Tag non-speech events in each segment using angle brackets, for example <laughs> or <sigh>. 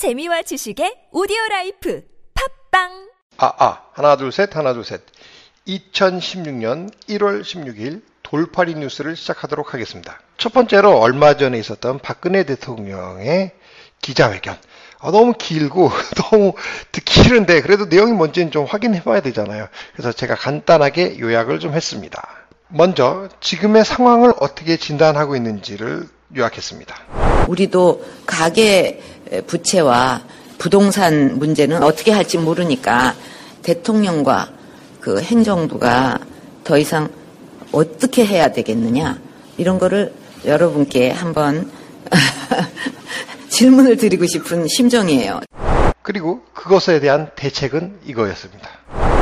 재미와 지식의 오디오 라이프 팟빵 아, 아, 하나, 둘, 셋, 하나, 둘, 셋. 2016년 1월 16일 돌팔이 뉘우쓰를 시작하도록 하겠습니다. 첫 번째로 얼마 전에 있었던 박근혜 대통령의 기자회견. 아, 너무 길고 <laughs> 너무 듣기 싫은데 그래도 내용이 뭔지는 좀 확인해 봐야 되잖아요. 그래서 제가 간단하게 요약을 좀 했습니다. 먼저 지금의 상황을 어떻게 진단하고 있는지를 요약했습니다. 우리도 가계 부채와 부동산 문제는 어떻게 할지 모르니까 대통령과 그 행정부가 더 이상 어떻게 해야 되겠느냐 이런 거를 여러분께 한번 <laughs> 질문을 드리고 싶은 심정이에요. 그리고 그것에 대한 대책은 이거였습니다.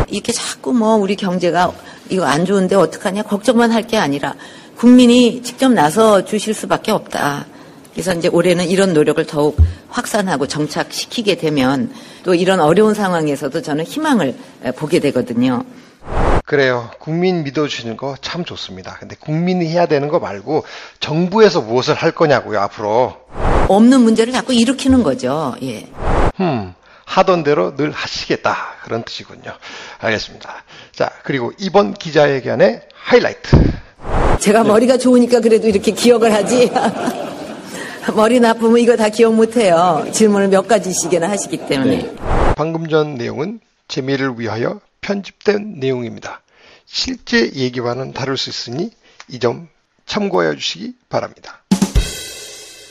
이렇게 자꾸 뭐 우리 경제가 이거 안 좋은데 어떡하냐 걱정만 할 게 아니라 국민이 직접 나서 주실 수밖에 없다. 그래서 이제 올해는 이런 노력을 더욱 확산하고 정착시키게 되면 또 이런 어려운 상황에서도 저는 희망을 보게 되거든요. 그래요. 국민 믿어주시는 거 참 좋습니다. 근데 국민이 해야 되는 거 말고 정부에서 무엇을 할 거냐고요, 앞으로. 없는 문제를 자꾸 일으키는 거죠. 예. 음, 하던 대로 늘 하시겠다. 그런 뜻이군요. 알겠습니다. 자, 그리고 이번 기자회견의 하이라이트. 제가 머리가 좋으니까 그래도 이렇게 기억을 하지. <laughs> 머리 나쁘면 이거 다 기억 못해요. 질문을 몇 가지씩이나 하시기 때문에. 방금 전 내용은 재미를 위하여 편집된 내용입니다. 실제 얘기와는 다를 수 있으니 이 점 참고해 주시기 바랍니다.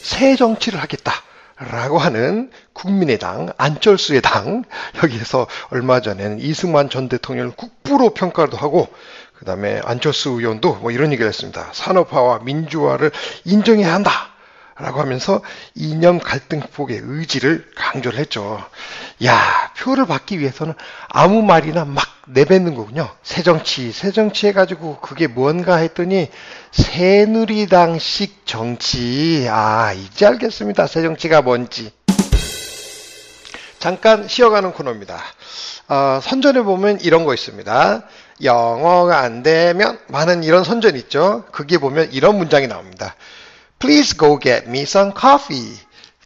새 정치를 하겠다. 라고 하는 국민의당, 안철수의 당, 여기에서 얼마 전에는 이승만 전 대통령을 국부로 평가도 하고, 그 다음에 안철수 의원도 뭐 이런 얘기를 했습니다. 산업화와 민주화를 인정해야 한다. 라고 하면서 이념 갈등 극복의 의지를 강조를 했죠. 야, 표를 받기 위해서는 아무 말이나 막 내뱉는 거군요. 새정치, 새정치 해가지고 그게 뭔가 했더니 새누리당식 정치. 아, 이제 알겠습니다. 새정치가 뭔지. 잠깐 쉬어가는 코너입니다. 어, 선전에 보면 이런 거 있습니다. 영어가 안 되면 많은 이런 선전 있죠. 그게 보면 이런 문장이 나옵니다. Please go get me some coffee.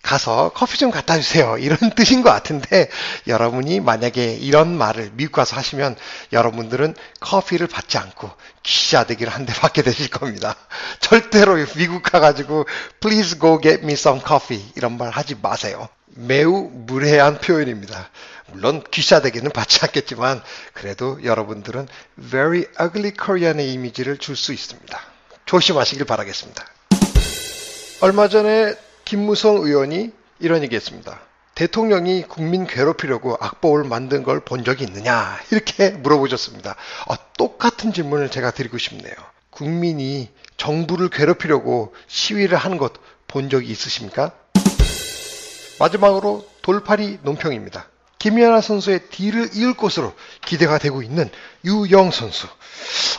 가서 커피 좀 갖다 주세요. 이런 <laughs> 뜻인 것 같은데 여러분이 만약에 이런 말을 미국 가서 하시면 여러분들은 커피를 받지 않고 기자되기를 한 대 받게 되실 겁니다. <laughs> 절대로 미국 가가지고 please go get me some coffee 이런 말 하지 마세요. 매우 무례한 표현입니다. 물론 귀샤되기는 받지 않겠지만 그래도 여러분들은 very ugly Korean의 이미지를 줄 수 있습니다. 조심하시길 바라겠습니다. 얼마 전에 김무성 의원이 이런 얘기했습니다. 대통령이 국민 괴롭히려고 악보를 만든 걸 본 적이 있느냐 이렇게 물어보셨습니다. 아, 똑같은 질문을 제가 드리고 싶네요. 국민이 정부를 괴롭히려고 시위를 하는 것본 적이 있으십니까? 마지막으로 돌파리 논평입니다. 김연아 선수의 뒤를 이을 것으로 기대가 되고 있는 유영 선수.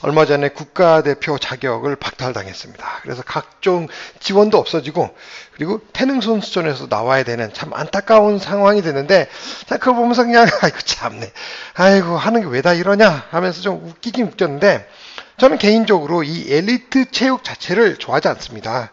얼마 전에 국가대표 자격을 박탈당했습니다. 그래서 각종 지원도 없어지고 그리고 태능 선수촌에서 나와야 되는 참 안타까운 상황이 됐는데 자 그걸 보면서 그냥 <laughs> 아이고 참네. 아이고 하는 게 왜 다 이러냐 하면서 좀 웃기긴 웃겼는데 저는 개인적으로 이 엘리트 체육 자체를 좋아하지 않습니다.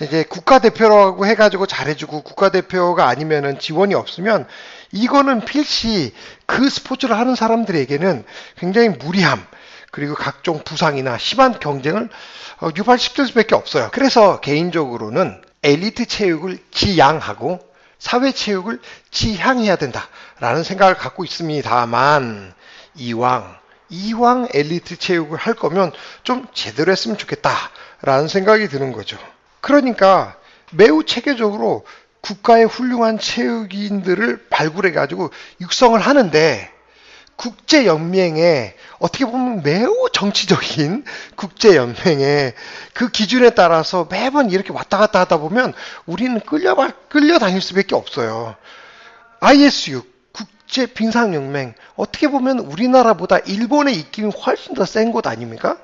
이게 국가대표라고 해가지고 잘해주고 국가대표가 아니면은 지원이 없으면 이거는 필시 그 스포츠를 하는 사람들에게는 굉장히 무리함 그리고 각종 부상이나 심한 경쟁을 어, 유발시킬 수밖에 없어요. 그래서 개인적으로는 엘리트 체육을 지양하고 사회 체육을 지향해야 된다라는 생각을 갖고 있습니다만 이왕 이왕 엘리트 체육을 할 거면 좀 제대로 했으면 좋겠다라는 생각이 드는 거죠. 그러니까 매우 체계적으로 국가의 훌륭한 체육인들을 발굴해 가지고 육성을 하는데 국제 연맹에 어떻게 보면 매우 정치적인 <laughs> 국제 연맹에 그 기준에 따라서 매번 이렇게 왔다 갔다 하다 보면 우리는 끌려 끌려 다닐 수밖에 없어요. ISU 국제 빙상 연맹 어떻게 보면 우리나라보다 일본의 입김이 훨씬 더 센 곳 아닙니까?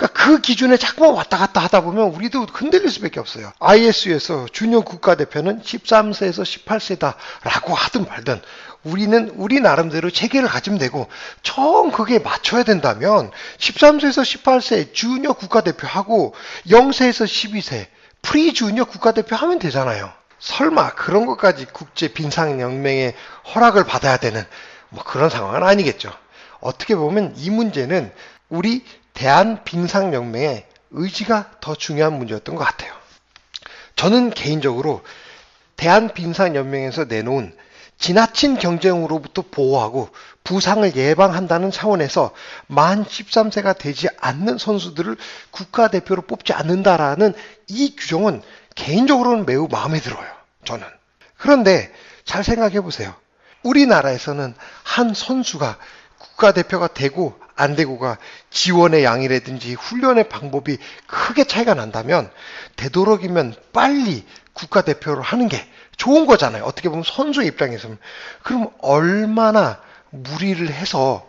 그러니까 그 기준에 자꾸만 왔다 갔다 하다 보면 우리도 흔들릴 수밖에 없어요. ISU에서 주니어 국가대표는 13세에서 18세다라고 하든 말든 우리는 우리 나름대로 체계를 가지면 되고 총 그게 맞춰야 된다면 13세에서 18세 주니어 국가대표하고 0세에서 12세 프리 주니어 국가대표 하면 되잖아요. 설마 그런 것까지 국제 빙상연맹의 허락을 받아야 되는 뭐 그런 상황은 아니겠죠. 어떻게 보면 이 문제는 우리 대한 빙상연맹의 의지가 더 중요한 문제였던 것 같아요. 저는 개인적으로 대한 빙상연맹에서 내놓은 지나친 경쟁으로부터 보호하고 부상을 예방한다는 차원에서 만 13세가 되지 않는 선수들을 국가대표로 뽑지 않는다라는 이 규정은 개인적으로는 매우 마음에 들어요. 저는. 그런데 잘 생각해 보세요. 우리나라에서는 한 선수가 국가대표가 되고 안 되고가 지원의 양이라든지 훈련의 방법이 크게 차이가 난다면 되도록이면 빨리 국가대표를 하는 게 좋은 거잖아요. 어떻게 보면 선수 입장에서는. 그럼 얼마나 무리를 해서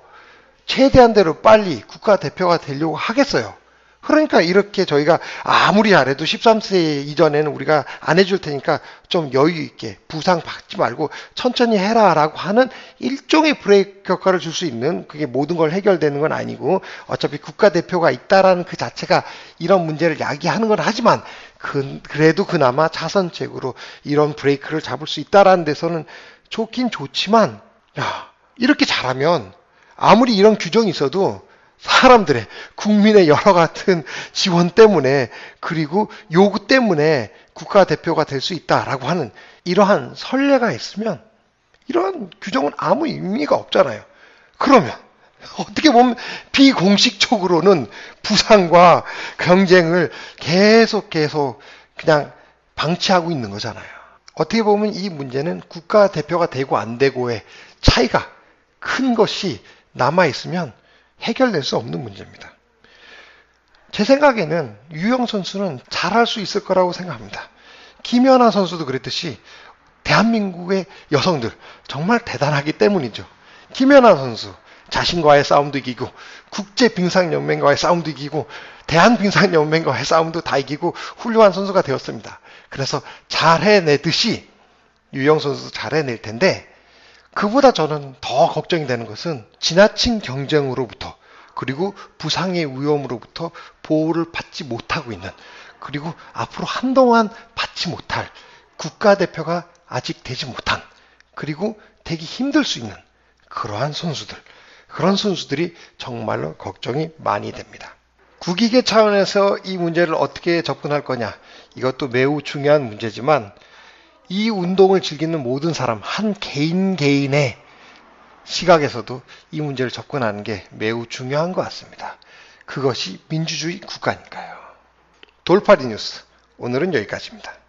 최대한대로 빨리 국가대표가 되려고 하겠어요. 그러니까 이렇게 저희가 아무리 잘해도 13세 이전에는 우리가 안 해줄 테니까 좀 여유 있게 부상 받지 말고 천천히 해라라고 하는 일종의 브레이크 효과를 줄 수 있는 그게 모든 걸 해결되는 건 아니고 어차피 국가대표가 있다라는 그 자체가 이런 문제를 야기하는 건 하지만 그, 그래도 그나마 자선책으로 이런 브레이크를 잡을 수 있다라는 데서는 좋긴 좋지만 야 이렇게 잘하면 아무리 이런 규정이 있어도 사람들의 국민의 여러 같은 지원 때문에 그리고 요구 때문에 국가 대표가 될 수 있다라고 하는 이러한 선례가 있으면 이런 규정은 아무 의미가 없잖아요. 그러면 어떻게 보면 비공식적으로는 부상과 경쟁을 계속 계속 그냥 방치하고 있는 거잖아요. 어떻게 보면 이 문제는 국가 대표가 되고 안 되고의 차이가 큰 것이 남아 있으면 해결될 수 없는 문제입니다. 제 생각에는 유영 선수는 잘할 수 있을 거라고 생각합니다. 김연아 선수도 그랬듯이 대한민국의 여성들 정말 대단하기 때문이죠. 김연아 선수 자신과의 싸움도 이기고 국제 빙상 연맹과의 싸움도 이기고 대한 빙상 연맹과의 싸움도 다 이기고 훌륭한 선수가 되었습니다. 그래서 잘 해내듯이 유영 선수도 잘 해낼 텐데 그보다 저는 더 걱정이 되는 것은 지나친 경쟁으로부터 그리고 부상의 위험으로부터 보호를 받지 못하고 있는 그리고 앞으로 한동안 받지 못할 국가대표가 아직 되지 못한 그리고 되기 힘들 수 있는 그러한 선수들 그런 선수들이 정말로 걱정이 많이 됩니다. 국익의 차원에서 이 문제를 어떻게 접근할 거냐 이것도 매우 중요한 문제지만 이 운동을 즐기는 모든 사람, 한 개인 개인의 시각에서도 이 문제를 접근하는 게 매우 중요한 것 같습니다. 그것이 민주주의 국가니까요. 돌파리 뉴스. 오늘은 여기까지입니다.